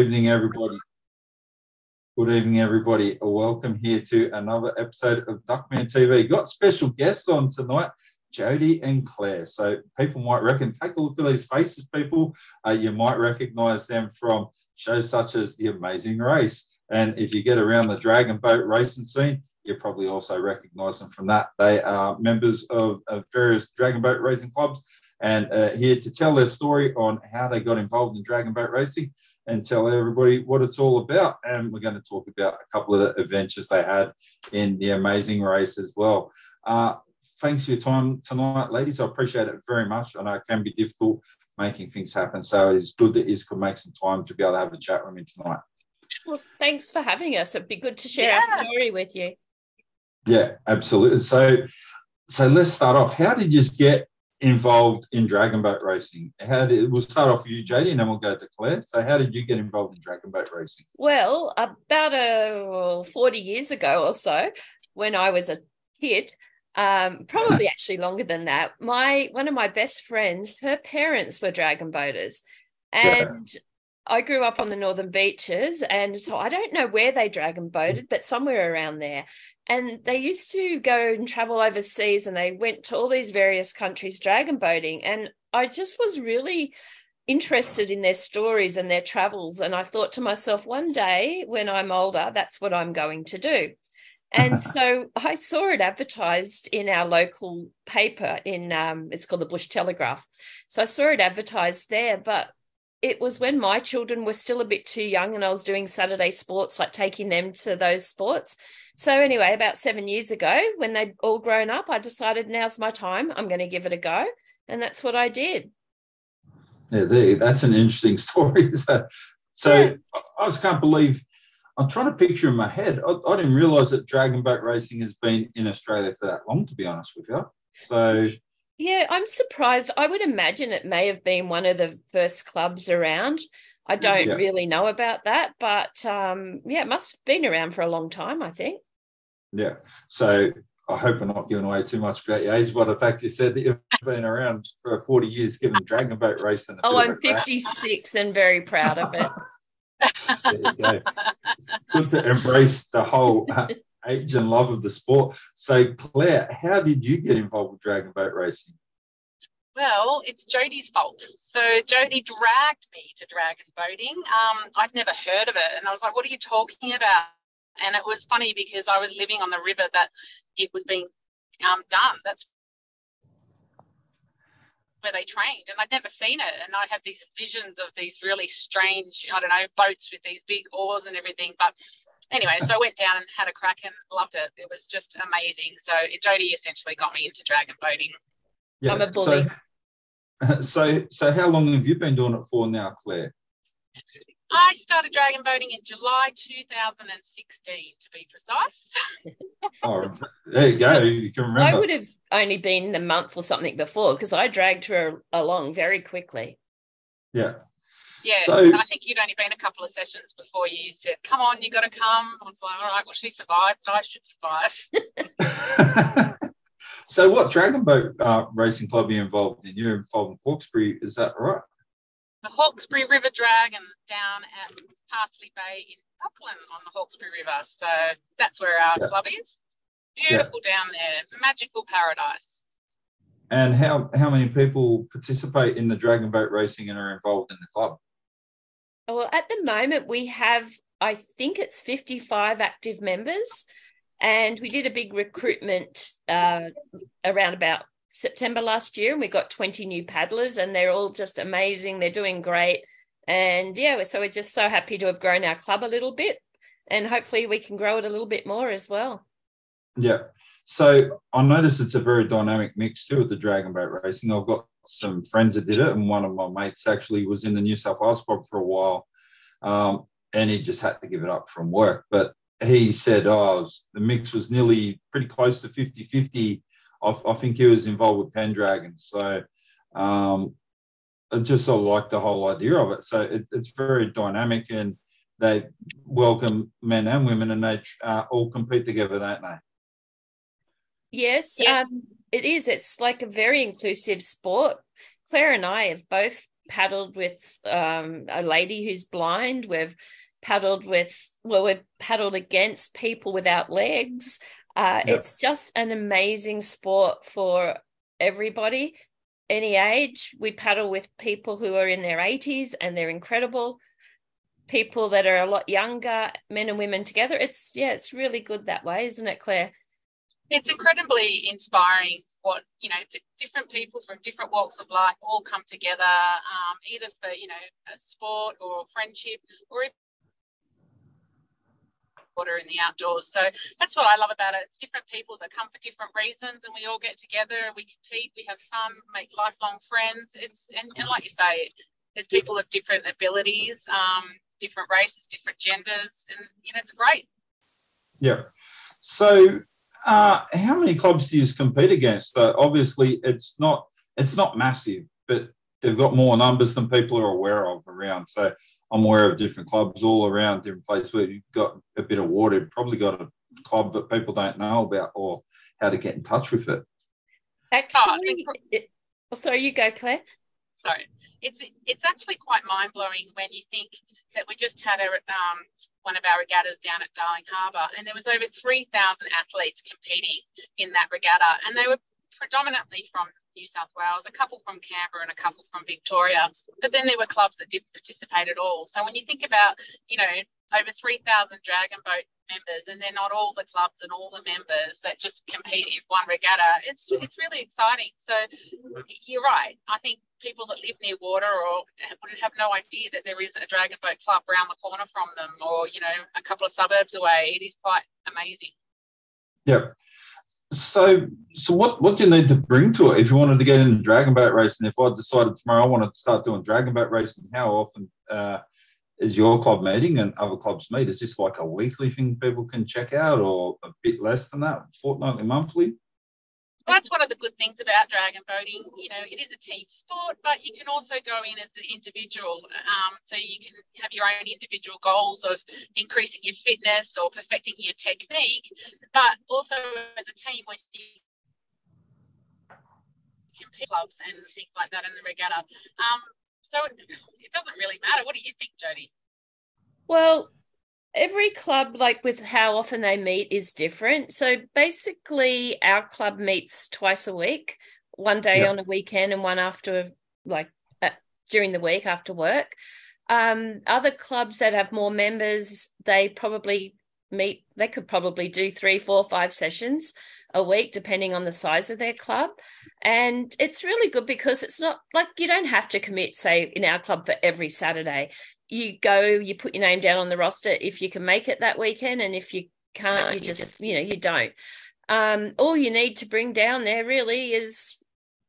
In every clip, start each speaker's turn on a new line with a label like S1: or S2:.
S1: evening, everybody. Good evening, everybody. A Welcome here to another episode of Duckman TV. Got special guests on tonight, Jodie and Claire. So people might reckon, take a look at these faces, people. Uh, you might recognise them from shows such as The Amazing Race. And if you get around the dragon boat racing scene, you probably also recognise them from that. They are members of, of various dragon boat racing clubs and uh, here to tell their story on how they got involved in dragon boat racing and tell everybody what it's all about. And we're going to talk about a couple of the adventures they had in the amazing race as well. Uh, thanks for your time tonight, ladies. I appreciate it very much. I know it can be difficult making things happen. So it's good that you could make some time to be able to have a chat with me tonight.
S2: Well, thanks for having us. It'd be good to share yeah. our story with you.
S1: Yeah, absolutely. So, so let's start off. How did you get involved in dragon boat racing? How did we'll start off with you, JD, and then we'll go to Claire. So, how did you get involved in dragon boat racing?
S2: Well, about uh, forty years ago or so, when I was a kid, um, probably actually longer than that. My one of my best friends, her parents were dragon boaters, and yeah. I grew up on the northern beaches, and so I don't know where they dragon boated, but somewhere around there. And they used to go and travel overseas, and they went to all these various countries dragon boating. And I just was really interested in their stories and their travels. And I thought to myself, one day when I'm older, that's what I'm going to do. And so I saw it advertised in our local paper in um, it's called the Bush Telegraph. So I saw it advertised there, but it was when my children were still a bit too young and I was doing Saturday sports, like taking them to those sports. So, anyway, about seven years ago, when they'd all grown up, I decided now's my time. I'm going to give it a go. And that's what I did.
S1: Yeah, that's an interesting story. so, so yeah. I just can't believe. I'm trying to picture in my head. I, I didn't realize that dragon boat racing has been in Australia for that long, to be honest with you. So,
S2: yeah, I'm surprised. I would imagine it may have been one of the first clubs around. I don't yeah. really know about that, but um, yeah, it must have been around for a long time, I think.
S1: Yeah. So I hope I'm not giving away too much about your age by the fact you said that you've been around for 40 years giving dragon boat racing.
S2: Oh, I'm 56 and very proud of it.
S1: go. Good to embrace the whole age and love of the sport. So, Claire, how did you get involved with dragon boat racing?
S3: Well, it's Jodie's fault. So Jodie dragged me to dragon boating. Um, I'd never heard of it, and I was like, "What are you talking about?" And it was funny because I was living on the river that it was being um, done. That's where they trained, and I'd never seen it. And I had these visions of these really strange, I don't know, boats with these big oars and everything. But anyway, so I went down and had a crack and loved it. It was just amazing. So Jodie essentially got me into dragon boating.
S2: Yeah, I'm a bully.
S1: So, so, so how long have you been doing it for now, Claire?
S3: I started dragon boating in July 2016, to be precise.
S1: oh, there you go. You can remember.
S2: I would have only been a month or something before because I dragged her along very quickly.
S1: Yeah.
S3: Yeah, so, and I think you'd only been a couple of sessions before you said, "Come on, you got to come." I was like, "All right, well, she survived. I should
S1: survive." so, what dragon boat uh, racing club are you involved in? You're involved in Hawkesbury, is that right?
S3: The Hawkesbury River Dragon down at Parsley Bay in Upland on the Hawkesbury River. So that's where our yeah. club is. Beautiful yeah. down there, magical paradise.
S1: And how how many people participate in the dragon boat racing and are involved in the club?
S2: Well, at the moment, we have, I think it's 55 active members. And we did a big recruitment uh, around about September last year, and we got 20 new paddlers, and they're all just amazing. They're doing great. And yeah, so we're just so happy to have grown our club a little bit, and hopefully we can grow it a little bit more as well.
S1: Yeah. So I notice it's a very dynamic mix too with the dragon boat racing. I've got some friends that did it, and one of my mates actually was in the New South Wales club for a while, um, and he just had to give it up from work. But he said, "Oh, was, the mix was nearly pretty close to 50-50. I, I think he was involved with Pendragon, so um, I just sort of like the whole idea of it. So it, it's very dynamic, and they welcome men and women, and they uh, all compete together, don't they?
S2: Yes, yes. Um, it is. It's like a very inclusive sport. Claire and I have both paddled with um, a lady who's blind. We've paddled with well, we've paddled against people without legs. Uh, yep. It's just an amazing sport for everybody, any age. We paddle with people who are in their 80s and they're incredible. People that are a lot younger, men and women together. It's yeah, it's really good that way, isn't it, Claire?
S3: It's incredibly inspiring what you know different people from different walks of life all come together um, either for you know a sport or friendship or water in the outdoors. So that's what I love about it. It's different people that come for different reasons, and we all get together, we compete, we have fun, make lifelong friends. It's and, and like you say, there's people of different abilities, um, different races, different genders, and you know it's great.
S1: Yeah. So, uh, how many clubs do you compete against? Uh, obviously, it's not it's not massive, but they've got more numbers than people are aware of around. So I'm aware of different clubs all around different places where you've got a bit of water, you've probably got a club that people don't know about or how to get in touch with it.
S2: Actually, oh, it, sorry, you go, Claire.
S3: Sorry, it's it's actually quite mind blowing when you think that we just had a um, one of our regattas down at Darling Harbour, and there was over three thousand athletes competing in that regatta, and they were predominantly from New South Wales, a couple from Canberra, and a couple from Victoria. But then there were clubs that didn't participate at all. So when you think about, you know, over 3,000 Dragon Boat members, and they're not all the clubs and all the members that just compete in one regatta, it's it's really exciting. So you're right. I think people that live near water or would have no idea that there is a Dragon Boat club around the corner from them, or you know, a couple of suburbs away. It is quite amazing.
S1: Yep so so what what do you need to bring to it if you wanted to get into dragon boat racing? If i decided tomorrow i want to start doing dragon boat racing how often uh, is your club meeting and other clubs meet? Is this like a weekly thing people can check out or a bit less than that fortnightly monthly
S3: that's one of the good things about dragon boating. You know, it is a team sport, but you can also go in as an individual. Um, so you can have your own individual goals of increasing your fitness or perfecting your technique, but also as a team when you compete clubs and things like that in the regatta. Um, so it, it doesn't really matter. What do you think, Jodie?
S2: Well, every club like with how often they meet is different. So basically our club meets twice a week one day yep. on a weekend and one after like uh, during the week after work. Um, other clubs that have more members they probably meet they could probably do three four five sessions a week depending on the size of their club. And it's really good because it's not like you don't have to commit say in our club for every saturday you go, you put your name down on the roster if you can make it that weekend, and if you can't, no, you, just, just, you know you don't. Um, all you need to bring down there really is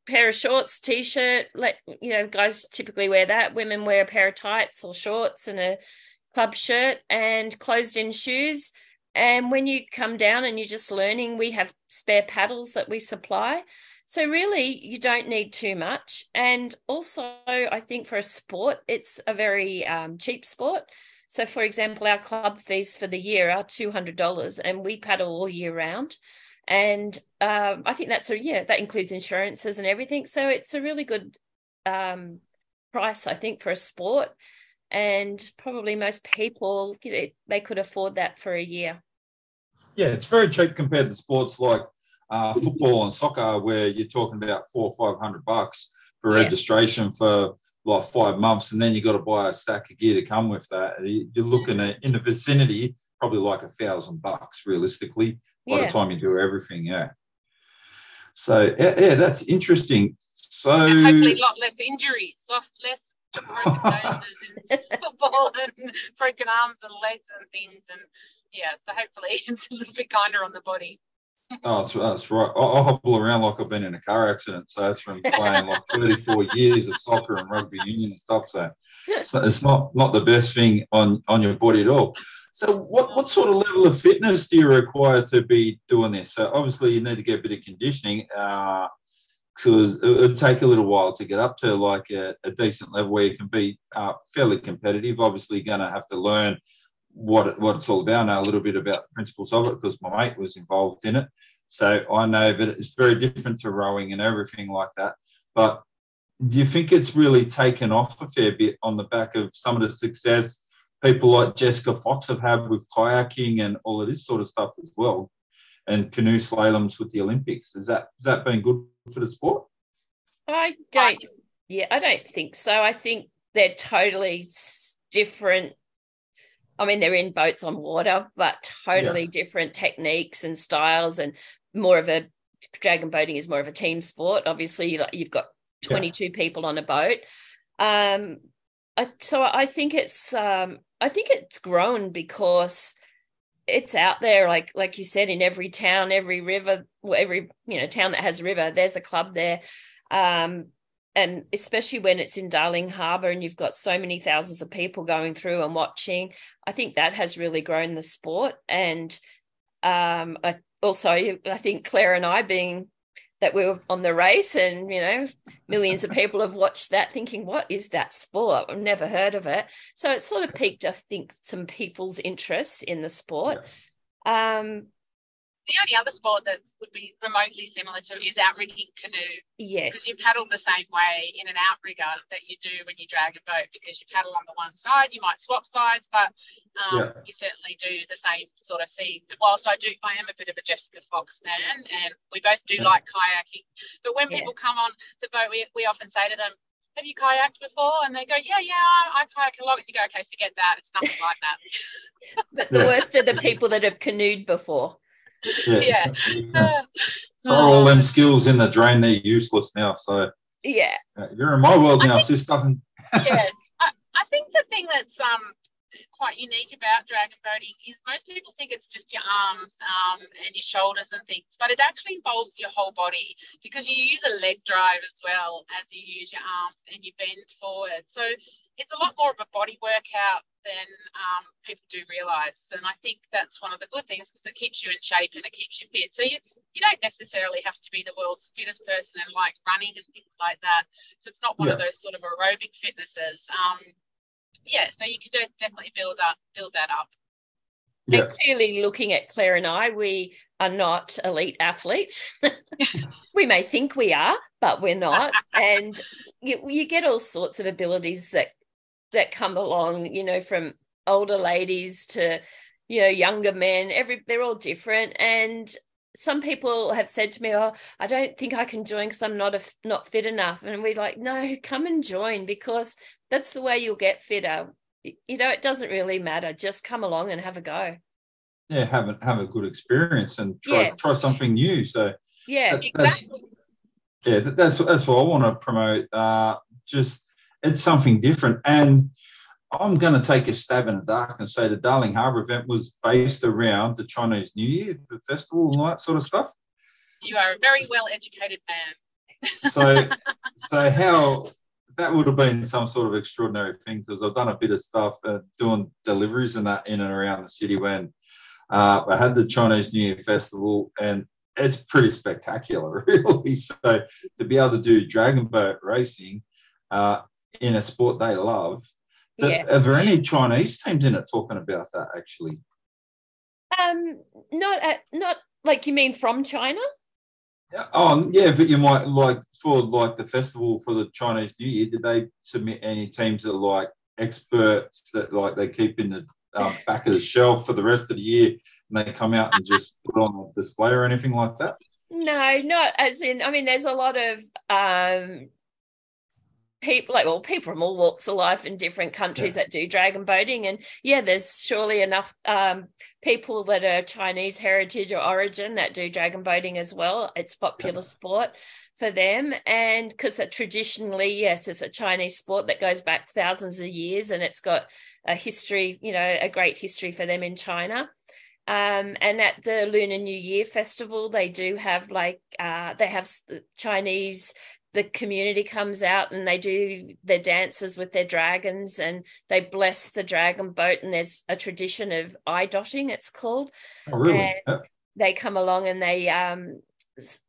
S2: pair of shorts, t-shirt. Let you know, guys typically wear that. Women wear a pair of tights or shorts and a club shirt and closed-in shoes. And when you come down and you're just learning, we have spare paddles that we supply. So, really, you don't need too much. And also, I think for a sport, it's a very um, cheap sport. So, for example, our club fees for the year are $200 and we paddle all year round. And um, I think that's a, yeah, that includes insurances and everything. So, it's a really good um, price, I think, for a sport. And probably most people, you know, they could afford that for a year.
S1: Yeah, it's very cheap compared to sports like uh, football and soccer where you're talking about four or five hundred bucks for yeah. registration for like five months, and then you got to buy a stack of gear to come with that. You're looking at in the vicinity probably like a thousand bucks realistically by yeah. the time you do everything. Yeah. So yeah, yeah that's interesting. So
S3: and hopefully a lot less injuries, lost less broken noses in football and broken arms and legs and things, and yeah. So hopefully it's a little bit kinder on the body.
S1: Oh, that's, that's right. I, I, hobble around like I've been in a car accident. So that's from playing like 34 years of soccer and rugby union and stuff. So, so it's not not the best thing on on your body at all. So, what, what sort of level of fitness do you require to be doing this? So, obviously, you need to get a bit of conditioning because uh, it would take a little while to get up to like a, a decent level where you can be uh, fairly competitive. Obviously, you're going to have to learn what it, what it's all about. I know a little bit about the principles of it because my mate was involved in it. So I know that it's very different to rowing and everything like that. But do you think it's really taken off a fair bit on the back of some of the success people like Jessica Fox have had with kayaking and all of this sort of stuff as well, and canoe slaloms with the Olympics? Has that has that been good for the sport?
S2: I don't. Yeah, I don't think so. I think they're totally different. I mean, they're in boats on water, but totally yeah. different techniques and styles, and more of a dragon boating is more of a team sport. Obviously, you've got 22 yeah. people on a boat. Um, I, so I think it's um, I think it's grown because it's out there like like you said in every town every river every you know town that has a river there's a club there um, and especially when it's in Darling Harbour and you've got so many thousands of people going through and watching I think that has really grown the sport. And um, I also I think Claire and I being that we were on the race and you know millions of people have watched that thinking what is that sport? I've never heard of it. So it sort of piqued i think some people's interest in the sport. Yeah. um
S3: the only other sport that would be remotely similar to is outrigging canoe.
S2: Yes.
S3: Because you paddle the same way in an outrigger that you do when you dragon boat because you paddle on the one side, you might swap sides, but um, yeah. you certainly do the same sort of thing. Whilst I do, I am a bit of a Jessica Fox man and we both do yeah. like kayaking. But when yeah. people come on the boat, we, we often say to them, have you kayaked before? And they go, yeah, yeah, I, I kayak a lot. And you go, okay, forget that. It's nothing like that.
S2: but the worst are the people that have canoed before.
S3: Yeah. yeah.
S1: Throw all them skills in the drain, they're useless now. So
S2: yeah,
S1: you're in my world now, sister.
S3: yeah, I, I think the thing that's um quite unique about dragon boating is most people think it's just your arms um, and your shoulders and things, but it actually involves your whole body because you use a leg drive as well as you use your arms and you bend forward. So it's a lot more of a body workout than um, people do realise. And I think that's one of the good things because it keeps you in shape and it keeps you fit. So you, you don't necessarily have to be the world's fittest person and like running and things like that. So it's not one yeah. of those sort of aerobic fitnesses. Um, yeah, so you can definitely build up build that up.
S2: Yeah. And clearly, looking at Claire and I, we are not elite athletes. we may think we are, but we're not. and you, you get all sorts of abilities that that come along. You know, from older ladies to you know younger men. Every they're all different, and some people have said to me, "Oh, I don't think I can join because I'm not a, not fit enough." And we're like, "No, come and join because that's the way you'll get fitter." You know, it doesn't really matter. Just come along and have a go.
S1: Yeah, have a have a good experience and try yeah. try something new. So
S2: yeah,
S3: that, exactly.
S1: Yeah, that's that's what I want to promote. Uh, just it's something different and I'm going to take a stab in the dark and say the Darling Harbour event was based around the Chinese New Year, the festival, and all that sort of stuff.
S3: You are a very well educated man.
S1: so, so how that would have been some sort of extraordinary thing because I've done a bit of stuff uh, doing deliveries and that in and around the city when uh, I had the Chinese New Year festival and it's pretty spectacular, really. So to be able to do dragon boat racing uh, in a sport they love yeah. Are there any Chinese teams in it talking about that actually?
S2: Um, not at, not like you mean from China.
S1: Yeah. Oh, yeah, but you might like for like the festival for the Chinese New Year. Did they submit any teams that are like experts that like they keep in the um, back of the shelf for the rest of the year, and they come out and just put on a display or anything like that?
S2: No, not as in. I mean, there's a lot of um, people like well people from all walks of life in different countries yeah. that do dragon boating and yeah there's surely enough um, people that are chinese heritage or origin that do dragon boating as well it's popular yeah. sport for them and because traditionally yes it's a chinese sport that goes back thousands of years and it's got a history you know a great history for them in china um, and at the Lunar New Year festival, they do have like uh, they have Chinese the community comes out and they do their dances with their dragons and they bless the dragon boat and there's a tradition of eye dotting it's called.
S1: Oh, really?
S2: And they come along and they um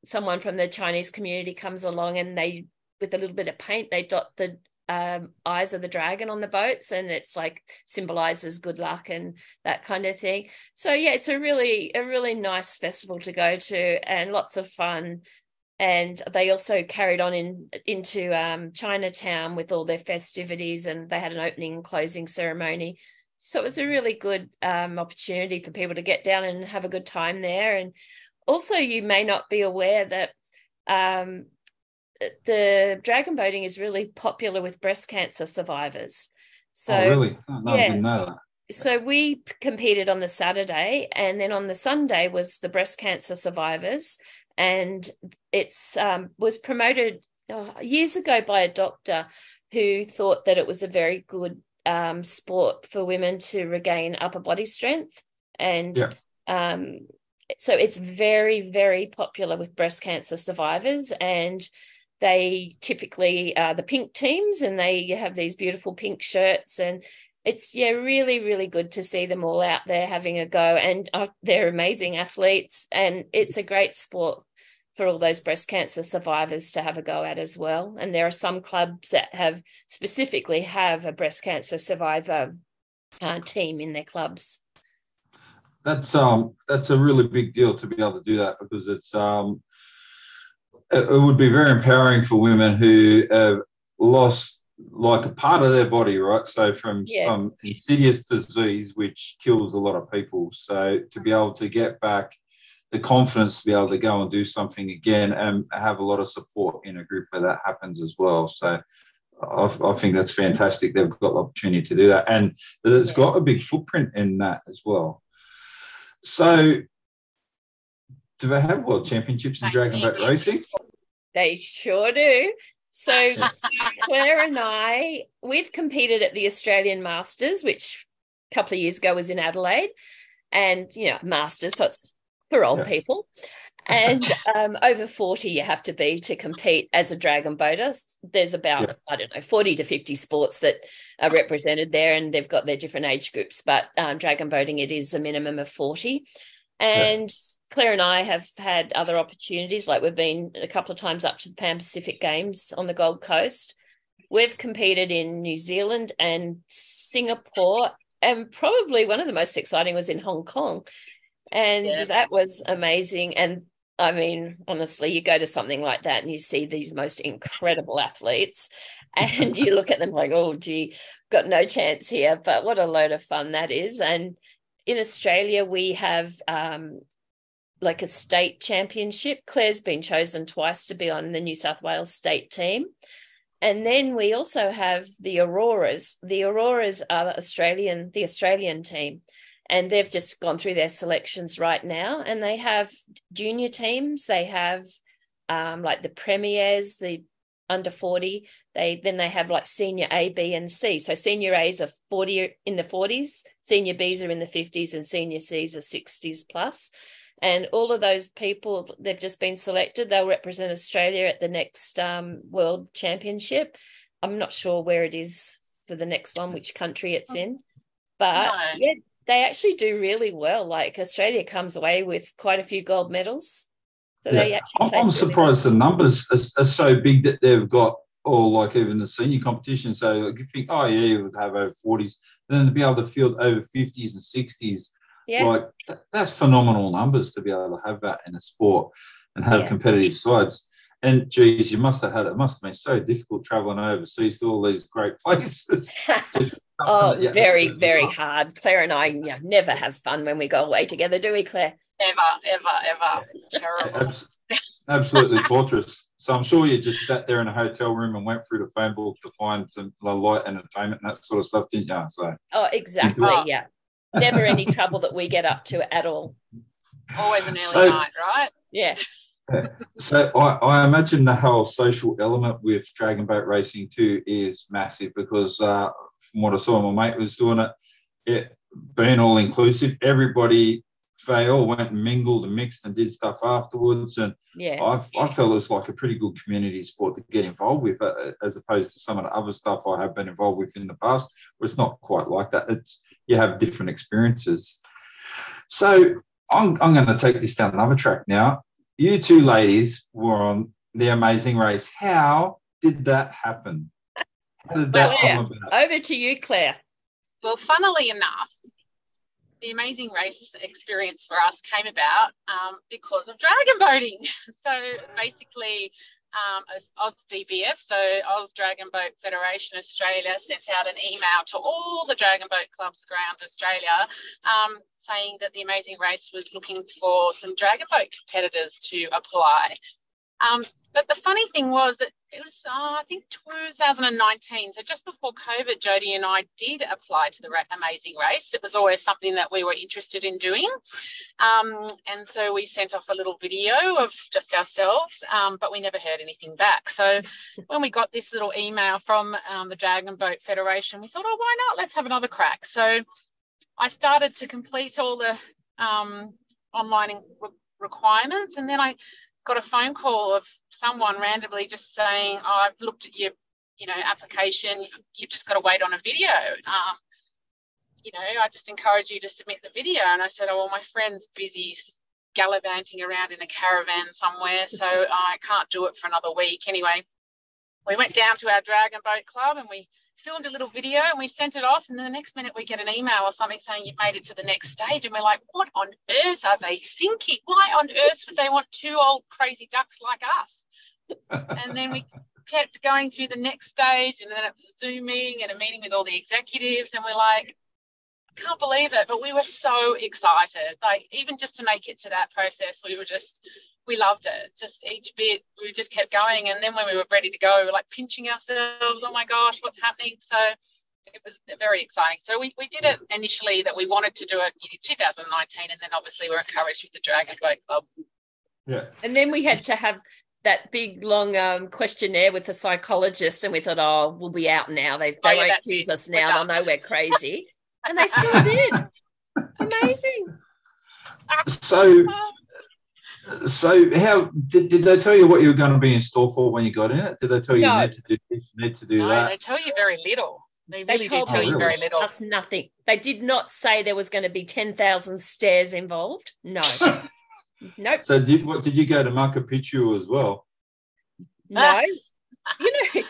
S2: someone from the chinese community comes along and they with a little bit of paint they dot the um, eyes of the dragon on the boats and it's like symbolizes good luck and that kind of thing. So yeah it's a really a really nice festival to go to and lots of fun and they also carried on in into um, Chinatown with all their festivities, and they had an opening and closing ceremony. So it was a really good um, opportunity for people to get down and have a good time there. And also, you may not be aware that um, the dragon boating is really popular with breast cancer survivors. So,
S1: oh, really? Oh, no, yeah. I didn't know that
S2: so we competed on the Saturday, and then on the Sunday was the breast cancer survivors, and it's um, was promoted oh, years ago by a doctor who thought that it was a very good um, sport for women to regain upper body strength, and yeah. um, so it's very very popular with breast cancer survivors and they typically are the pink teams and they have these beautiful pink shirts and it's yeah really really good to see them all out there having a go and uh, they're amazing athletes and it's a great sport for all those breast cancer survivors to have a go at as well and there are some clubs that have specifically have a breast cancer survivor uh, team in their clubs.
S1: That's um that's a really big deal to be able to do that because it's um it, it would be very empowering for women who have lost like a part of their body, right? So from yeah. some insidious disease which kills a lot of people. So to be able to get back the confidence to be able to go and do something again and have a lot of support in a group where that happens as well. So I, I think that's fantastic. They've got the opportunity to do that, and that it's got a big footprint in that as well. So, do they have world championships in dragon boat racing?
S2: They sure do. So Claire and I, we've competed at the Australian Masters, which a couple of years ago was in Adelaide, and you know, Masters, so it's for old yeah. people. And um, over 40 you have to be to compete as a dragon boater. There's about, yeah. I don't know, 40 to 50 sports that are represented there, and they've got their different age groups. But um, dragon boating, it is a minimum of 40. And yeah. Claire and I have had other opportunities, like we've been a couple of times up to the Pan Pacific Games on the Gold Coast. We've competed in New Zealand and Singapore, and probably one of the most exciting was in Hong Kong. And yeah. that was amazing. And I mean, honestly, you go to something like that and you see these most incredible athletes, and you look at them like, oh, gee, got no chance here. But what a load of fun that is. And in Australia, we have um, like a state championship. Claire's been chosen twice to be on the New South Wales state team. And then we also have the Auroras. The Auroras are the Australian, the Australian team. And they've just gone through their selections right now. And they have junior teams. They have um, like the premiers, the under 40 they then they have like senior a b and c so senior a's are 40 in the 40s senior b's are in the 50s and senior c's are 60s plus and all of those people they've just been selected they'll represent australia at the next um, world championship i'm not sure where it is for the next one which country it's in but no. yeah they actually do really well like australia comes away with quite a few gold medals
S1: so yeah. I'm, I'm surprised the numbers are, are, so big that they've got, or like even the senior competition. So like you think, oh yeah, you would have over 40s, and then to be able to field over 50s and 60s, yeah. like that's phenomenal numbers to be able to have that in a sport and have yeah. competitive sides. And geez, you must have had it must have been so difficult traveling overseas to all these great places.
S2: oh, very, very hard. Claire and I you know, never have fun when we go away together, do we, Claire?
S3: ever, ever, ever. It's terrible.
S1: Absolutely torturous. So I'm sure you just sat there in a hotel room and went through the phone book to find some light entertainment and that sort of stuff, didn't you? So
S2: oh, exactly, yeah. Never any trouble that we get up to at all.
S3: Always an early so, night, right?
S2: Yeah.
S1: So I, I, imagine the whole social element with dragon boat racing too is massive because uh, from what I saw, my mate was doing it. It being all inclusive, everybody they all went and mingled and mixed and did stuff afterwards. And
S2: yeah,
S1: I, I felt it's like a pretty good community sport to get involved with, uh, as opposed to some of the other stuff I have been involved with in the past, where it's not quite like that. It's you have different experiences. So I'm, I'm going to take this down another track now. You two ladies were on the Amazing Race. How did that happen?
S2: How did that well, yeah. Over to you, Claire.
S3: Well, funnily enough, the amazing race experience for us came about um, because of dragon boating. So basically, um, AusDBF, so Oz Dragon Boat Federation Australia, sent out an email to all the dragon boat clubs around Australia um, saying that the Amazing Race was looking for some dragon boat competitors to apply. Um, but the funny thing was that it was, uh, I think, 2019. So just before COVID, Jodie and I did apply to the Amazing Race. It was always something that we were interested in doing. Um, and so we sent off a little video of just ourselves, um, but we never heard anything back. So when we got this little email from um, the Dragon Boat Federation, we thought, oh, why not? Let's have another crack. So I started to complete all the um, online requirements and then I got a phone call of someone randomly just saying, oh, I've looked at your, you know, application. You've just got to wait on a video. Um, you know, I just encourage you to submit the video. And I said, oh, well, my friend's busy gallivanting around in a caravan somewhere, so I can't do it for another week. Anyway, we went down to our Dragon Boat Club and we filmed a little video and we sent it off and then the next minute we get an email or something saying you've made it to the next stage and we're like what on earth are they thinking? Why on earth would they want two old crazy ducks like us? And then we kept going through the next stage and then it was a zoom meeting and a meeting with all the executives and we're like I can't believe it. But we were so excited. Like even just to make it to that process we were just we loved it. Just each bit, we just kept going. And then when we were ready to go, we were like pinching ourselves. Oh my gosh, what's happening? So it was very exciting. So we, we did it initially that we wanted to do it in 2019, and then obviously we're encouraged with the Dragon Boat Club.
S1: Yeah.
S2: And then we had to have that big long um, questionnaire with the psychologist, and we thought, oh, we'll be out now. They, they oh, yeah, won't choose us now. They'll know we're crazy. and they still did. Amazing.
S1: So so how did, did they tell you what you were going to be in store for when you got in it? Did they tell you no. you need to do this, you need to do
S3: no,
S1: that?
S3: They tell you very little. They really they do tell you oh, very little.
S2: Us nothing. They did not say there was going to be ten thousand stairs involved. No. nope.
S1: So did what did you go to Machu Picchu as well?
S2: No. Ah. you know,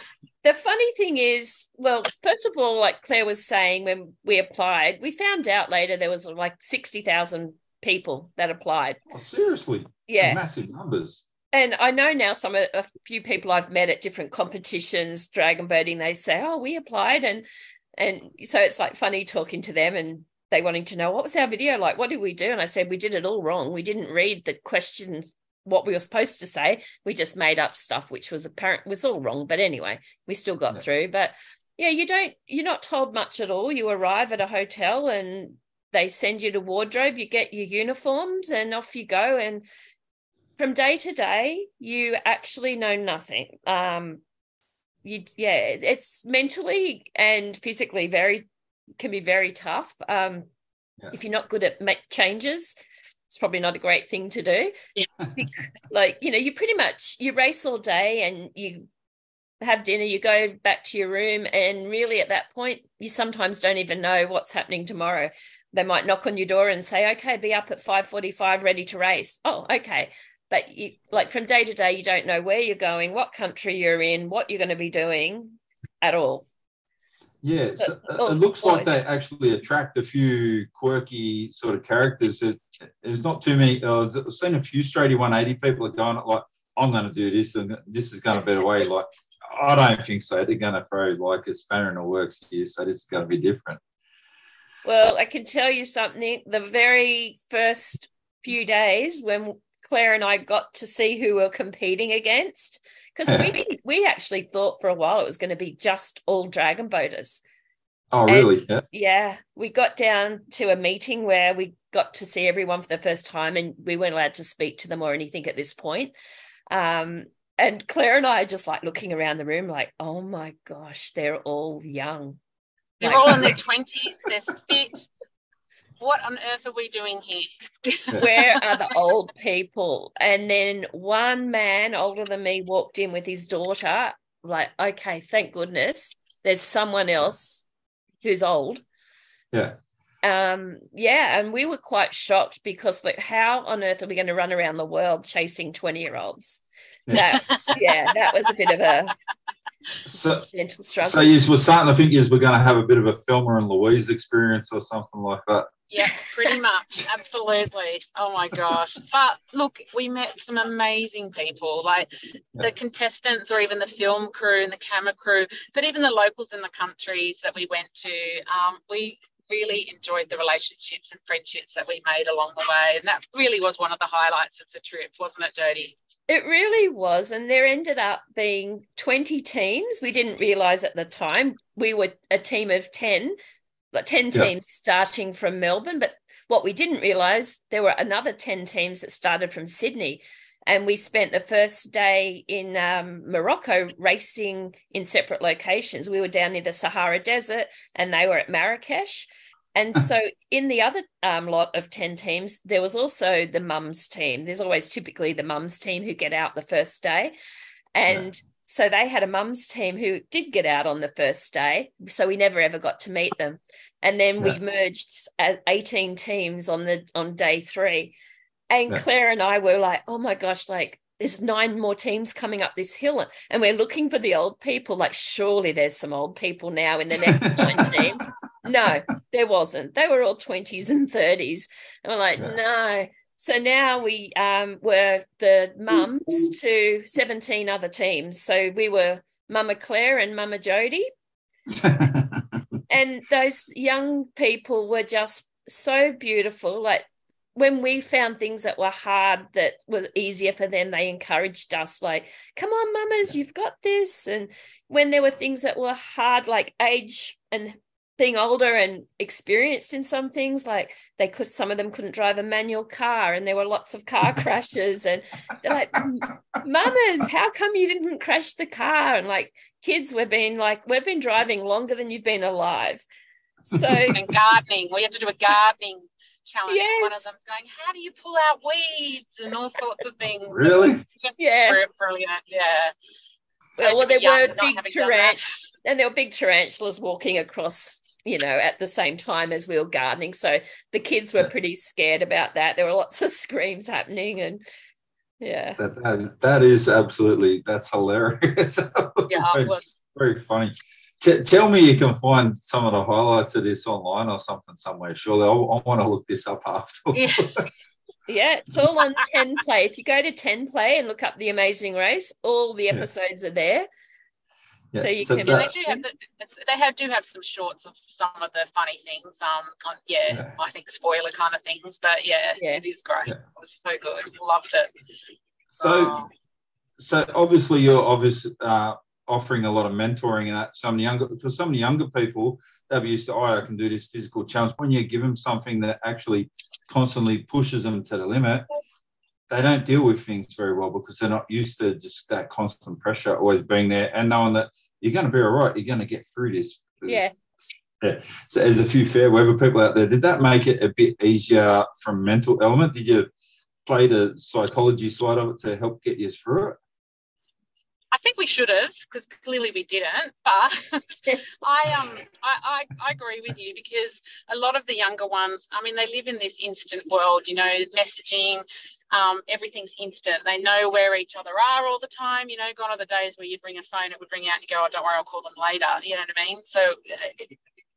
S2: the funny thing is, well, first of all, like Claire was saying, when we applied, we found out later there was like sixty thousand people that applied.
S1: Oh, seriously?
S2: Yeah.
S1: Massive numbers.
S2: And I know now some a few people I've met at different competitions, dragon boating, they say, "Oh, we applied," and and so it's like funny talking to them and they wanting to know what was our video like. What did we do? And I said we did it all wrong. We didn't read the questions what we were supposed to say. We just made up stuff, which was apparent was all wrong. But anyway, we still got yeah. through. But yeah, you don't you're not told much at all. You arrive at a hotel and they send you to wardrobe, you get your uniforms, and off you go. And from day to day, you actually know nothing. Um, you yeah, it's mentally and physically very can be very tough. Um, yeah. If you're not good at make changes, it's probably not a great thing to do. Yeah. like you know, you pretty much you race all day and you have dinner, you go back to your room, and really at that point, you sometimes don't even know what's happening tomorrow they might knock on your door and say, okay, be up at 5.45, ready to race. Oh, okay. But you like from day to day, you don't know where you're going, what country you're in, what you're going to be doing at all.
S1: Yeah, so it looks like they actually attract a few quirky sort of characters. there's not too many. Uh, I've seen a few straighty 180 people are going like, I'm going to do this, and this is going to be the way. Like, I don't think so. They're going to throw like a spanner in the works here, so this is going to be different.
S2: Well, I can tell you something. The very first few days when Claire and I got to see who we are competing against, because we we actually thought for a while it was going to be just all dragon boaters.
S1: Oh, really?
S2: yeah. Yeah. We got down to a meeting where we got to see everyone for the first time, and we weren't allowed to speak to them or anything at this point. Um, and Claire and I are just like looking around the room, like, oh my gosh, they're all young.
S3: They're all in their 20s, they're fit. What on earth are we doing here?
S2: Where are the old people? And then one man older than me walked in with his daughter, like, okay, thank goodness there's someone else who's old.
S1: Yeah.
S2: Um, yeah, and we were quite shocked because like how on earth are we going to run around the world chasing 20 year olds? That yeah, that was a bit of a
S1: so, mental struggle. So you were starting to think you were going to have a bit of a Thelma and Louise experience or something like that.
S3: Yeah, pretty much. Absolutely. Oh my gosh. But look, we met some amazing people, like yeah. the contestants or even the film crew and the camera crew, but even the locals in the countries that we went to. Um, we really enjoyed the relationships and friendships that we made along the way. And that really was one of the highlights of the trip, wasn't it, Jodie?
S2: It really was. And there ended up being 20 teams. We didn't realize at the time we were a team of 10 like 10 teams yeah. starting from Melbourne. But what we didn't realize, there were another 10 teams that started from Sydney. And we spent the first day in um, Morocco racing in separate locations. We were down near the Sahara Desert and they were at Marrakesh. And so in the other um, lot of 10 teams, there was also the mums team. There's always typically the mums team who get out the first day. And yeah. so they had a mums team who did get out on the first day. So we never ever got to meet them and then yeah. we merged 18 teams on the on day three and yeah. claire and i were like oh my gosh like there's nine more teams coming up this hill and we're looking for the old people like surely there's some old people now in the next nine teams no there wasn't. They were all 20s and 30s and we're like yeah. no. So now we um, were the mums to 17 other teams. So we were mama claire and mama jodie. And those young people were just so beautiful. Like when we found things that were hard that were easier for them they encouraged us like come on mamas you've got this. And when there were things that were hard like age and being older and experienced in some things like they could some of them couldn't drive a manual car and there were lots of car crashes and they're like mamas how come you didn't crash the car? And like kids we've been like we've been driving longer than you've been alive. So
S3: and gardening we had to do a gardening challenge yes. one of them's going how do you pull out weeds? and all sorts of things.
S1: Really?
S3: Just yeah. brilliant yeah.
S2: Well, well there were big tarantulas and there were big tarantulas walking across you know at the same time as we were gardening. So the kids were pretty scared about that. There were lots of screams happening and yeah.
S1: That, that, that is absolutely that's hilarious.
S3: Yeah it was.
S1: very funny. T- tell me you can find some of the highlights of this online or something somewhere. Surely i, I want to look this up after.
S2: Yeah. yeah it's all on 10 play. If you go to 10 play and look up the amazing race all the episodes yeah. are there yeah. So you so can.
S3: Yeah, they do have the, they have do have some shorts of some of the funny things. Um, on, yeah, yeah, I think spoiler kind of things, but yeah, yeah. it is great. It was so good. Loved it.
S1: So, um, so obviously you're obviously uh, offering a lot of mentoring and that some younger for some younger people they'll be used to oh I can do this physical challenge. When you give them something that actually constantly pushes them to the limit, they don't deal with things very well because they're not used to just that constant pressure always being there and knowing that you're going to be all right. You're going to get through this.
S2: Yeah.
S1: yeah. So, there's a few fair weather people out there. Did that make it a bit easier from mental element? Did you play the psychology side of it to help get you through it?
S3: I think we should have, because clearly we didn't. But I um I, I, I agree with you because a lot of the younger ones, I mean, they live in this instant world, you know, messaging, um, everything's instant. They know where each other are all the time. You know, gone are the days where you'd ring a phone, it would ring out and you go, oh, don't worry, I'll call them later. You know what I mean? So uh,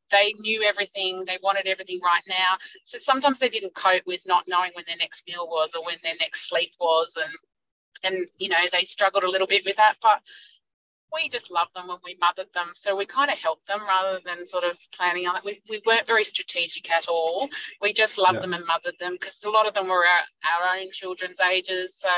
S3: they knew everything. They wanted everything right now. So sometimes they didn't cope with not knowing when their next meal was or when their next sleep was. And, and you know, they struggled a little bit with that. But we just loved them when we mothered them. So we kind of helped them rather than sort of planning on it. We, we weren't very strategic at all. We just loved yeah. them and mothered them because a lot of them were our, our own children's ages. So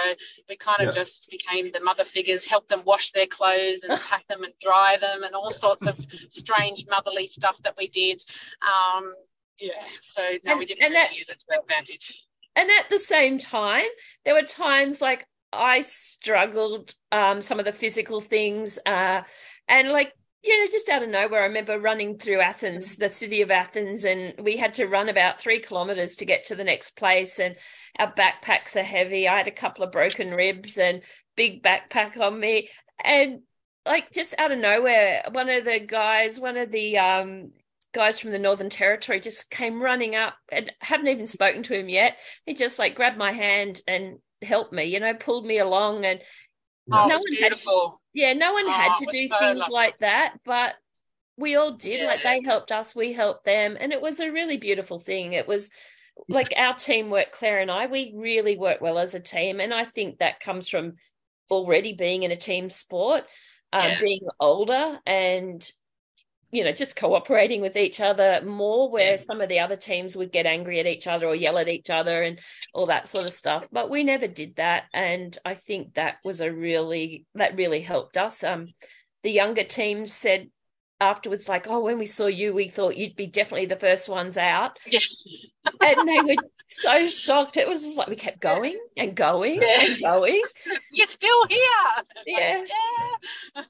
S3: we kind of yeah. just became the mother figures, helped them wash their clothes and pack them and dry them and all sorts of strange motherly stuff that we did. Um, yeah, so no, and, we didn't really that, use it to their advantage.
S2: And at the same time, there were times like I struggled um, some of the physical things, uh, and like you know, just out of nowhere, I remember running through Athens, the city of Athens, and we had to run about three kilometers to get to the next place. And our backpacks are heavy. I had a couple of broken ribs and big backpack on me, and like just out of nowhere, one of the guys, one of the um, guys from the Northern Territory just came running up and haven't even spoken to him yet. He just like grabbed my hand and helped me, you know, pulled me along and
S3: oh, no one beautiful.
S2: had to, yeah, no one oh, had to do so things lovely. like that, but we all did.
S3: Yeah.
S2: Like they helped us, we helped them, and it was a really beautiful thing. It was like our teamwork, Claire and I, we really work well as a team, and I think that comes from already being in a team sport, um,
S3: Yeah.
S2: being older, and you know just cooperating with each other more. Where
S3: Yeah.
S2: some of the other teams would get angry at each other or yell at each other and all that sort of stuff, but we never did that, and I think that was a really that really helped us. Um, the younger teams said afterwards like oh when we saw you we thought you'd be definitely the first ones out
S3: Yeah.
S2: and they were so shocked it was just like we kept going and going
S3: Yeah.
S2: and going
S3: You're still here.
S2: Yeah.
S3: yeah.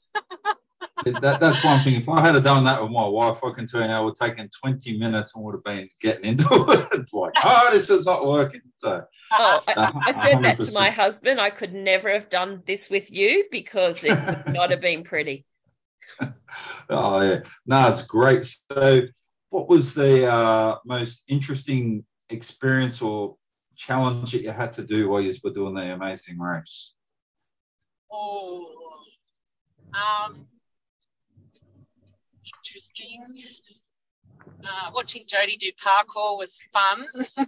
S1: that, that's one thing. If I had done that with my wife, I can tell you now, it would have taken 20 minutes and would have been getting into it. It's like, oh, this is not working. So,
S2: oh I,
S1: uh,
S2: I said that to my husband i could never have done this with you because it would not have been pretty
S1: Oh yeah, no, it's great. So, what was the uh, most interesting experience or challenge that you had to do while you were doing the Amazing Race?
S3: Oh, um, interesting. Uh, watching Jodie do parkour was fun.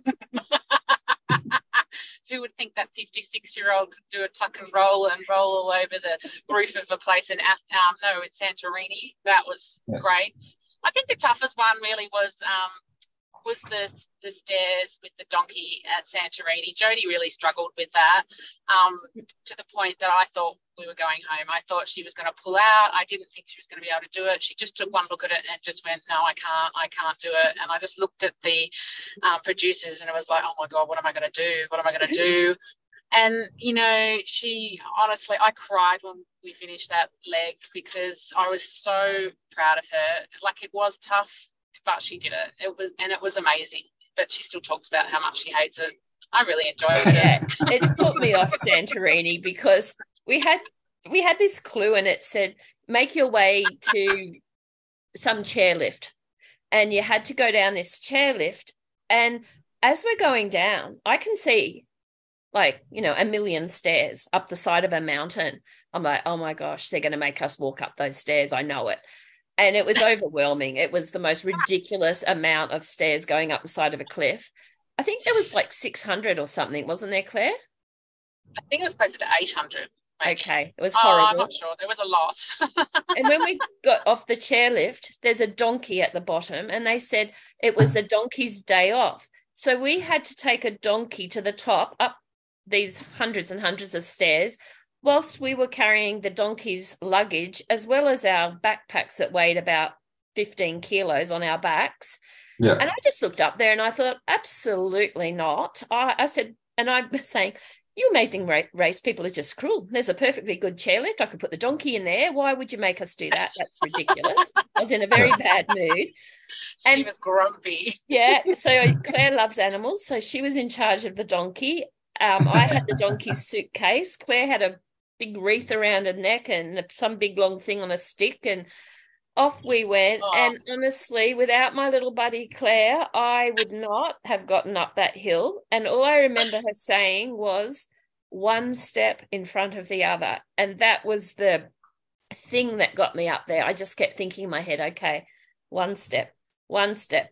S3: Who would think that 56 year old could do a tuck and roll and roll all over the roof of a place in, um, no, in Santorini? That was
S1: Yeah.
S3: great. I think the toughest one really was um, was the the stairs with the donkey at Santorini. Jodie really struggled with that um, to the point that I thought we were going home. I thought she was going to pull out. I didn't think she was going to be able to do it. She just took one look at it and just went, "No, I can't. I can't do it." And I just looked at the um, producers and it was like, "Oh my god, what am I going to do? What am I going to do?" And you know, she honestly, I cried when we finished that leg because I was so proud of her. Like it was tough, but she did it. It was, and it was amazing. But she still talks about how much she hates it. I really enjoyed it.
S2: yeah it's put me off santorini because we had we had this clue and it said make your way to some chairlift and you had to go down this chairlift and as we're going down i can see like you know a million stairs up the side of a mountain i'm like oh my gosh they're going to make us walk up those stairs i know it and it was overwhelming it was the most ridiculous amount of stairs going up the side of a cliff i think there was like 600 or something wasn't there claire
S3: I think it was closer to 800. maybe.
S2: okay it was
S3: Oh, I'm not sure. There was a lot.
S2: and when we got off the chairlift, there's a donkey at the bottom, and they said it was the donkey's day off. So we had to take a donkey to the top up these hundreds and hundreds of stairs, whilst we were carrying the donkey's luggage as well as our backpacks that weighed about 15 kilos on our backs.
S1: Yeah.
S2: And I just looked up there and I thought, absolutely not. I, I said, and I'm saying, you amazing ra- race people are just cruel. There's a perfectly good chairlift. I could put the donkey in there. Why would you make us do that? That's ridiculous. I was in a very bad mood.
S3: she
S2: And-
S3: was grumpy.
S2: Yeah. So Claire loves animals. So she was in charge of the donkey. Um, I had the donkey's suitcase. Claire had a big wreath around her neck and some big long thing on a stick. And off we went.
S3: Oh.
S2: And honestly, without my little buddy Claire, I would not have gotten up that hill. And all I remember her saying was one step in front of the other. And that was the thing that got me up there. I just kept thinking in my head, okay, one step, one step.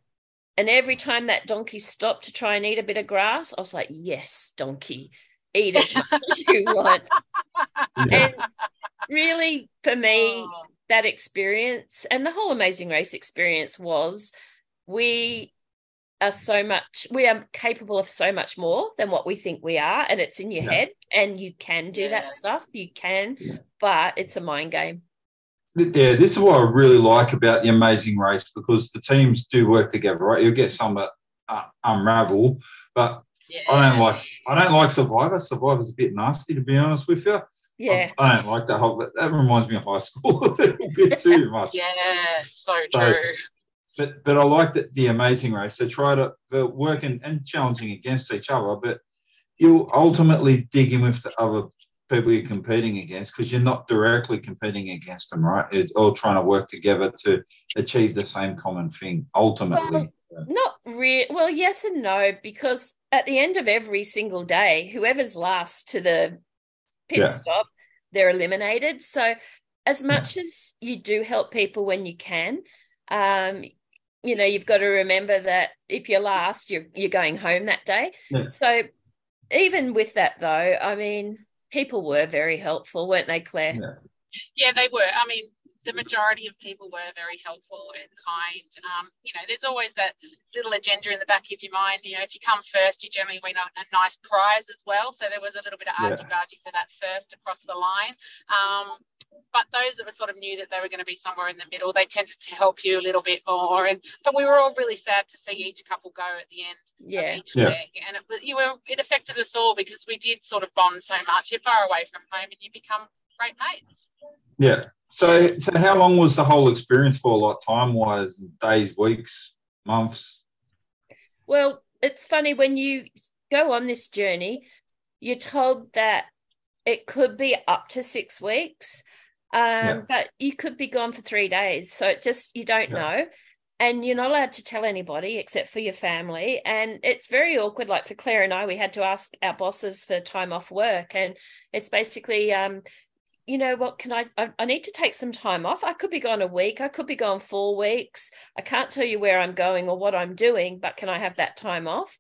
S2: And every time that donkey stopped to try and eat a bit of grass, I was like, yes, donkey, eat as much as you want.
S1: Yeah.
S2: And really, for me,
S3: Oh,
S2: that experience and the whole amazing race experience was we are so much we are capable of so much more than what we think we are and it's in your
S1: Yeah.
S2: head and you can do that stuff you can
S1: Yeah.
S2: but it's a mind game
S1: Yeah, this is what I really like about the Amazing Race because the teams do work together, right? You'll get some that uh, unravel, but
S3: yeah.
S1: I don't like I don't like Survivor. Survivor's a bit nasty, to be honest with you.
S2: yeah
S1: I, I don't like that whole. That reminds me of high school a little bit too much.
S3: Yeah, so
S1: So-
S3: true.
S1: But but I like that the Amazing Race. They try to they're working and challenging against each other, but you ultimately dig in with the other people you're competing against because you're not directly competing against them, right? It's all trying to work together to achieve the same common thing. Ultimately,
S2: not real well yes and no because at the end of every single day whoever's last to the pit
S1: Yeah.
S2: stop they're eliminated so as much as you do help people when you can, um, you know, you've got to remember that if you're last, you're you're going home that day. Yeah. So even with that though, I mean, people were very helpful, weren't they, Claire?
S3: Yeah, yeah they were. I mean, the majority of people were very helpful and kind. Um, you know, there's always that little agenda in the back of your mind. You know, if you come first, you generally win a, a nice prize as well. So there was a little bit of argy-bargy for that first across the line. Um, but those that were sort of knew that they were going to be somewhere in the middle, they tended to help you a little bit more. And but we were all really sad to see each couple go at the end yeah. of each yeah. leg, and it you were it affected us all because we did sort of bond so much. You're far away from home, and you become great mates.
S1: Yeah. So, so how long was the whole experience for, like time wise, days, weeks, months?
S2: Well, it's funny when you go on this journey, you're told that it could be up to six weeks, um, yeah. but you could be gone for three days. So it just, you don't yeah. know. And you're not allowed to tell anybody except for your family. And it's very awkward. Like for Claire and I, we had to ask our bosses for time off work. And it's basically, um, you know what can I, I, I need to take some time off. I could be gone a week i could be gone four weeks. I can't tell you where i'm going or what i'm doing but can i have that time off?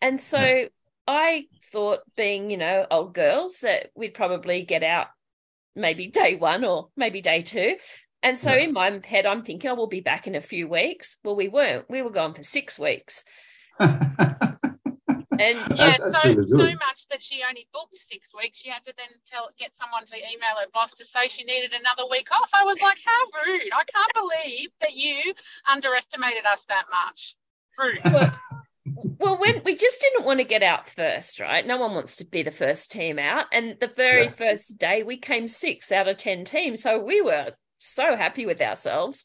S2: And so yeah. i thought being you know old girls that we'd probably get out maybe day one or maybe day two. And so yeah. in my head i'm thinking oh we'll be back in a few weeks. Well we weren't. We were gone for six weeks
S3: And yeah, so so much that she only booked six weeks. She had to then tell get someone to email her boss to say she needed another week off. I was like, how rude! I can't believe that you underestimated us that much. Rude.
S2: Well, well, when we just didn't want to get out first, right? No one wants to be the first team out. And the very yeah. first day, we came six out of 10 teams. So we were so happy with ourselves.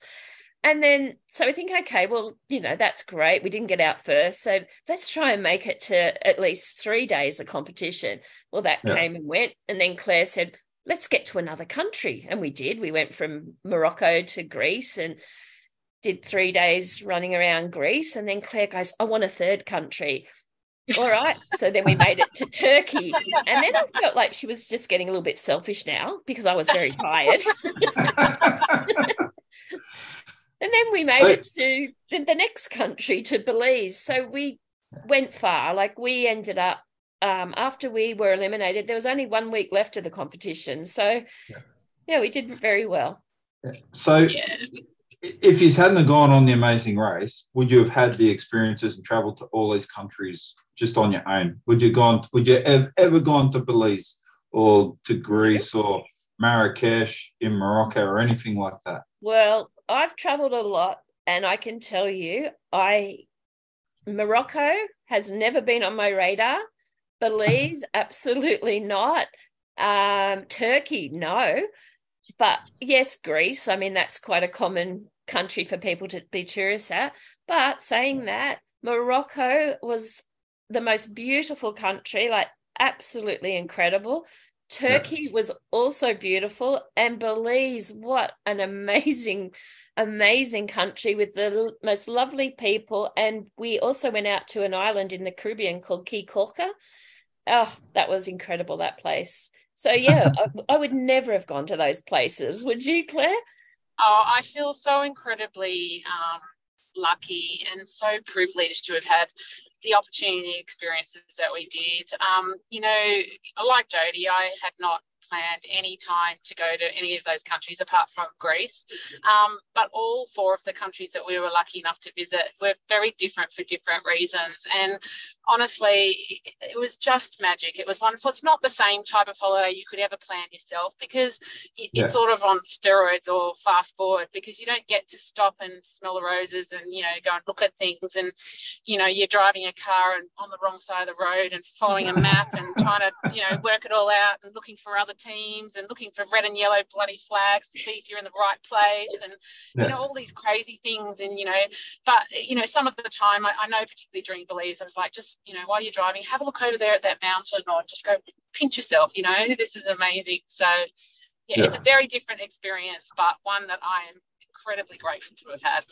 S2: And then, so we think, okay, well, you know, that's great. We didn't get out first. So let's try and make it to at least three days of competition. Well, that yeah. came and went. And then Claire said, let's get to another country. And we did. We went from Morocco to Greece and did three days running around Greece. And then Claire goes, I want a third country. All right. So then we made it to Turkey. And then I felt like she was just getting a little bit selfish now because I was very tired. And then we made so, it to the, the, next country, to Belize. So we went far. Like we ended up, um, after we were eliminated, there was only one week left of the competition. So, yeah, yeah we did very well.
S1: So, yeah. if you hadn't gone on the amazing race, would you have had the experiences and traveled to all these countries just on your own? Would you gone? Would you have ever gone to Belize or to Greece or Marrakesh in Morocco or anything like that?
S2: Well, I've traveled a lot and I can tell you, I Morocco has never been on my radar. Belize, absolutely not. Um, Turkey, no. But yes, Greece. I mean, that's quite a common country for people to be tourists at. But saying that, Morocco was the most beautiful country, like absolutely incredible. Turkey yeah. was also beautiful, and Belize, what an amazing, amazing country with the most lovely people. And we also went out to an island in the Caribbean called Caye Caulker. Oh, that was incredible, that place. So, yeah, I, I would never have gone to those places. Would you, Claire?
S3: Oh, I feel so incredibly um, lucky and so privileged to have had the opportunity experiences that we did. Um, you know, like Jodie, I had not planned any time to go to any of those countries apart from Greece. Um, but all four of the countries that we were lucky enough to visit were very different for different reasons. And honestly, it was just magic. It was wonderful. It's not the same type of holiday you could ever plan yourself because it's yeah. sort of on steroids or fast forward because you don't get to stop and smell the roses and, you know, go and look at things. And, you know, you're driving a car and on the wrong side of the road and following a map and trying to, you know, work it all out and looking for other teams and looking for red and yellow bloody flags to see if you're in the right place and, yeah. you know, all these crazy things. And, you know, but, you know, some of the time, I, I know particularly during Belize, I was like, just, you know, while you're driving, have a look over there at that mountain or just go pinch yourself, you know, this is amazing. So, yeah, yeah. it's a very different experience, but one that I am incredibly grateful to have had.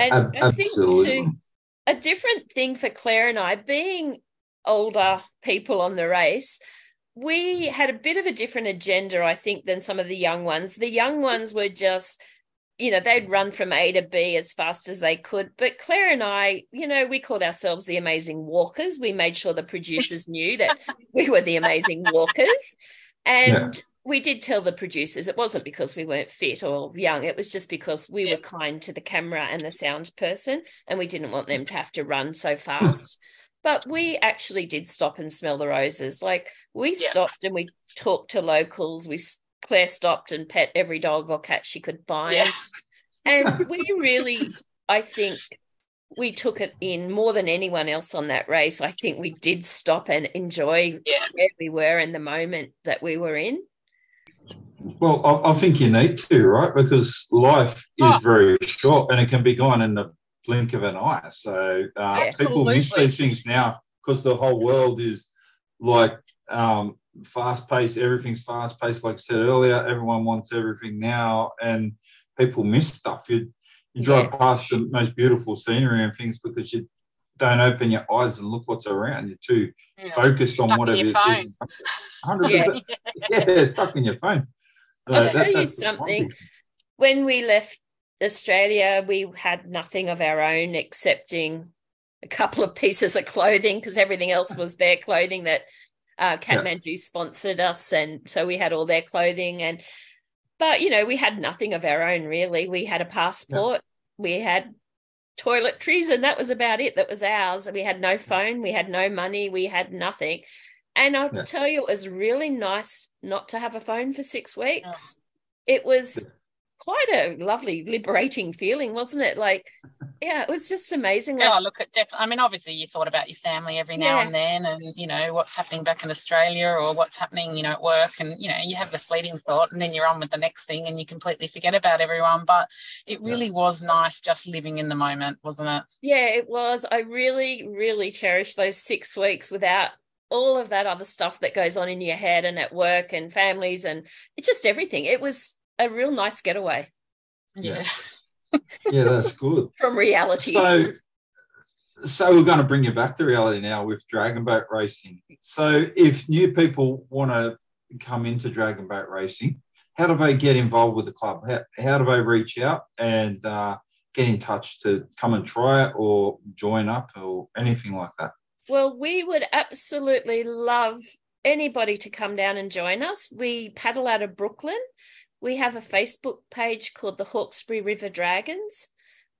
S2: And I think too, a different thing for Claire and I, being older people on the race, we had a bit of a different agenda, I think, than some of the young ones. The young ones were just, you know, they'd run from A to B as fast as they could. But Claire and I, you know, we called ourselves the amazing walkers. We made sure the producers knew that we were the amazing walkers. And yeah. we did tell the producers it wasn't because we weren't fit or young, it was just because we yeah. were kind to the camera and the sound person, and we didn't want them to have to run so hmm. fast. But we actually did stop and smell the roses. Like we yeah. stopped and we talked to locals. We Claire stopped and pet every dog or cat she could find. Yeah. And we really, I think, we took it in more than anyone else on that race. I think we did stop and enjoy yeah. where we were in the moment that we were in.
S1: Well, I, I think you need to, right? Because life is oh. very short and it can be gone in the blink of an eye. So uh, people miss these things now because the whole world is like um, fast paced. Everything's fast paced. Like I said earlier, everyone wants everything now, and people miss stuff. You you drive yeah. past the most beautiful scenery and things because you don't open your eyes and look what's around. You're too yeah. focused
S3: stuck
S1: on whatever.
S3: In your phone.
S1: Hundred percent. Yeah, stuck in your phone.
S2: I'll tell you something. When we left Australia, we had nothing of our own excepting a couple of pieces of clothing because everything else was their clothing that uh, Kathmandu yeah. sponsored us, and so we had all their clothing. And but you know, we had nothing of our own really. We had a passport, yeah. we had toiletries, and that was about it. That was ours. We had no phone, we had no money, we had nothing. And I'll yeah. tell you, it was really nice not to have a phone for six weeks. It was quite a lovely, liberating feeling, wasn't it? Like, yeah, it was just amazing.
S3: Yeah, like, look at definitely. I mean, obviously, you thought about your family every now yeah. and then, and you know what's happening back in Australia or what's happening, you know, at work, and you know you have the fleeting thought, and then you're on with the next thing, and you completely forget about everyone. But it really yeah. was nice just living in the moment, wasn't it?
S2: Yeah, it was. I really, really cherished those six weeks without all of that other stuff that goes on in your head and at work and families and it's just everything. It was a real nice getaway.
S1: Yeah. yeah, that's good.
S2: From reality.
S1: So so we're going to bring you back to reality now with dragon boat racing. So if new people want to come into dragon boat racing, how do they get involved with the club? How, how do they reach out and uh, get in touch to come and try it or join up or anything like that?
S2: Well, we would absolutely love anybody to come down and join us. We paddle out of Brooklyn. We have a Facebook page called the Hawkesbury River Dragons.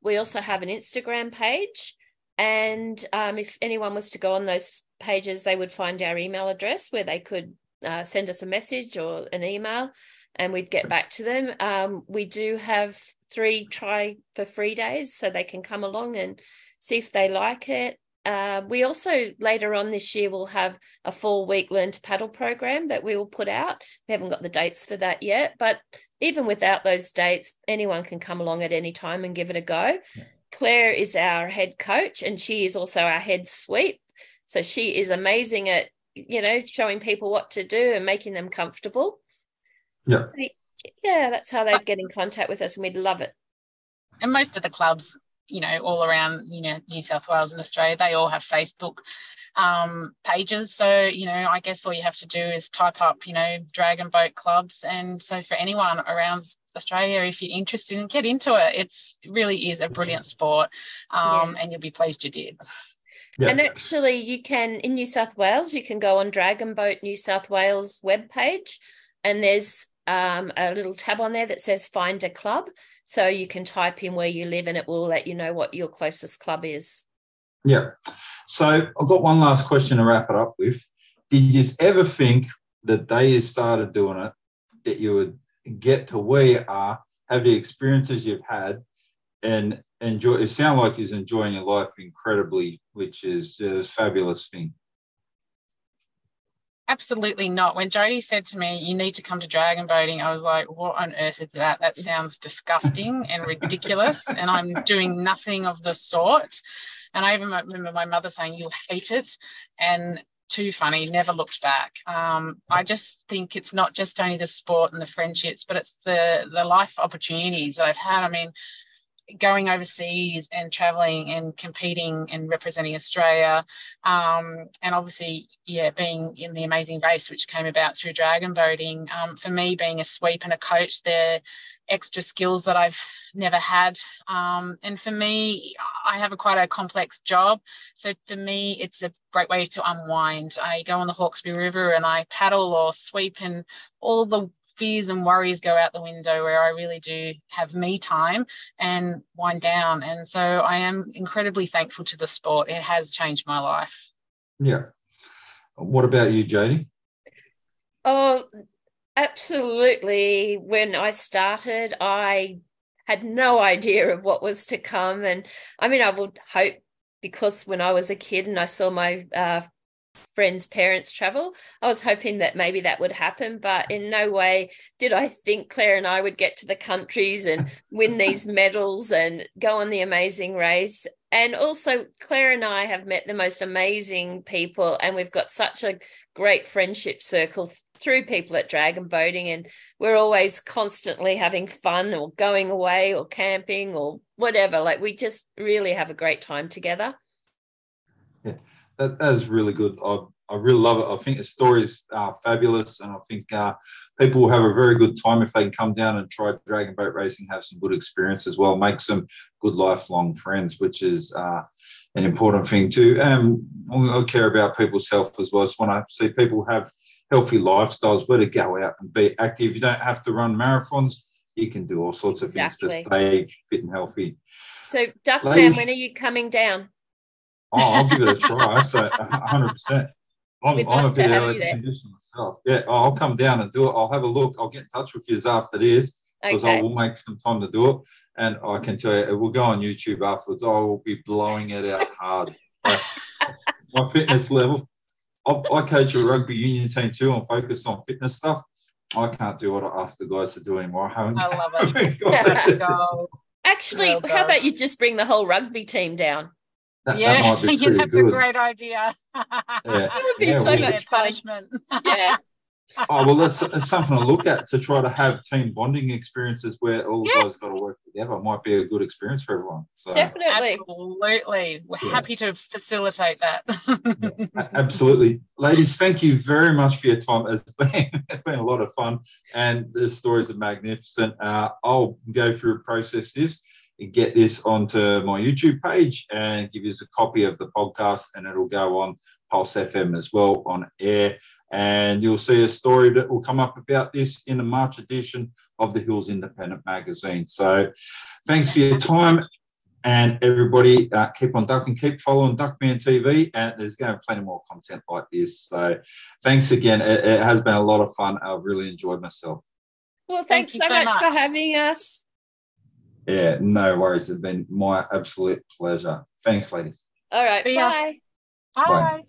S2: We also have an Instagram page. And um, if anyone was to go on those pages, they would find our email address where they could uh, send us a message or an email and we'd get back to them. Um, we do have three try for free days so they can come along and see if they like it. Uh, we also later on this year will have a four week learn to paddle program that we will put out. We haven't got the dates for that yet, but even without those dates, anyone can come along at any time and give it a go. Yeah. Claire is our head coach and she is also our head sweep. So she is amazing at, you know, showing people what to do and making them comfortable.
S1: Yeah. So,
S2: yeah, that's how they'd get in contact with us and we'd love it.
S3: And most of the clubs you know, all around, you know, New South Wales and Australia, they all have Facebook um, pages. So, you know, I guess all you have to do is type up, you know, dragon boat clubs. And so for anyone around Australia, if you're interested and get into it, it's it really is a brilliant sport. Um, yeah. and you'll be pleased you did.
S2: Yeah. And actually, you can in New South Wales, you can go on Dragon Boat New South Wales webpage, and there's um, a little tab on there that says find a club. So you can type in where you live and it will let you know what your closest club is.
S1: Yeah. So I've got one last question to wrap it up with. Did you ever think the day you started doing it that you would get to where you are, have the experiences you've had, and enjoy? It sounds like you're enjoying your life incredibly, which is a fabulous thing.
S3: Absolutely not. When Jodie said to me, "You need to come to dragon boating," I was like, "What on earth is that? That sounds disgusting and ridiculous." and I'm doing nothing of the sort. And I even remember my mother saying, "You'll hate it," and too funny. Never looked back. Um, I just think it's not just only the sport and the friendships, but it's the the life opportunities that I've had. I mean, going overseas and traveling and competing and representing Australia, um, and obviously, yeah, being in the amazing race which came about through dragon boating. Um, for me, being a sweep and a coach, they're extra skills that I've never had. Um, and for me, I have a quite a complex job, so for me, it's a great way to unwind. I go on the Hawkesbury River and I paddle or sweep, and all the fears and worries go out the window where I really do have me time and wind down. And so I am incredibly thankful to the sport. It has changed my life.
S1: Yeah. What about you, Jodie?
S2: Oh, absolutely. When I started, I had no idea of what was to come. And I mean, I would hope because when I was a kid and I saw my uh, friends' parents travel. I was hoping that maybe that would happen, but in no way did I think Claire and I would get to the countries and win these medals and go on the amazing race. And also, Claire and I have met the most amazing people, and we've got such a great friendship circle through people at Dragon Boating. And we're always constantly having fun or going away or camping or whatever. Like, we just really have a great time together.
S1: Yeah that, that is really good. I, I really love it. I think the stories are fabulous, and I think uh, people will have a very good time if they can come down and try dragon boat racing, have some good experience as well, make some good lifelong friends, which is uh, an important thing too. And I care about people's health as well. So when I see people have healthy lifestyles, where to go out and be active. You don't have to run marathons. You can do all sorts of exactly. things to stay fit and healthy.
S2: So, Duckman, when are you coming down?
S1: Oh, I'll give it a try. So 100. percent I'm, I'm a bit out of condition myself. Yeah, oh, I'll come down and do it. I'll have a look. I'll get in touch with you after this because okay. I will make some time to do it. And I can tell you, it will go on YouTube afterwards. I will be blowing it out hard. my fitness level. I, I, coach a rugby union team too and focus on fitness stuff. I can't do what I ask the guys to do anymore. I,
S3: I love it.
S2: Actually, how about you just bring the whole rugby team down?
S3: That, yeah, that yeah that's good. a great idea.
S2: yeah. It would be yeah, so much punishment. yeah.
S1: oh well, that's, that's, something to look at to try to have team bonding experiences where all the yes. guys got to work together. It might be a good experience for everyone. So
S2: definitely,
S3: absolutely, we're yeah. happy to facilitate that.
S1: yeah, absolutely, ladies. Thank you very much for your time. It's been it's been a lot of fun, and the stories are magnificent. Uh, I'll go through a process this get this onto my YouTube page and give you a copy of the podcast, and it'll go on Pulse FM as well on air. And you'll see a story that will come up about this in the March edition of the Hills Independent magazine. So, thanks for your time. And everybody, uh, keep on ducking, keep following Duckman TV, and there's going to be plenty more content like this. So, thanks again. It, it has been a lot of fun. I've really enjoyed myself.
S2: Well, thanks Thank so, so much, much for having us.
S1: Yeah, no worries. It's been my absolute pleasure. Thanks, ladies.
S2: All right. Bye.
S3: Bye. Bye.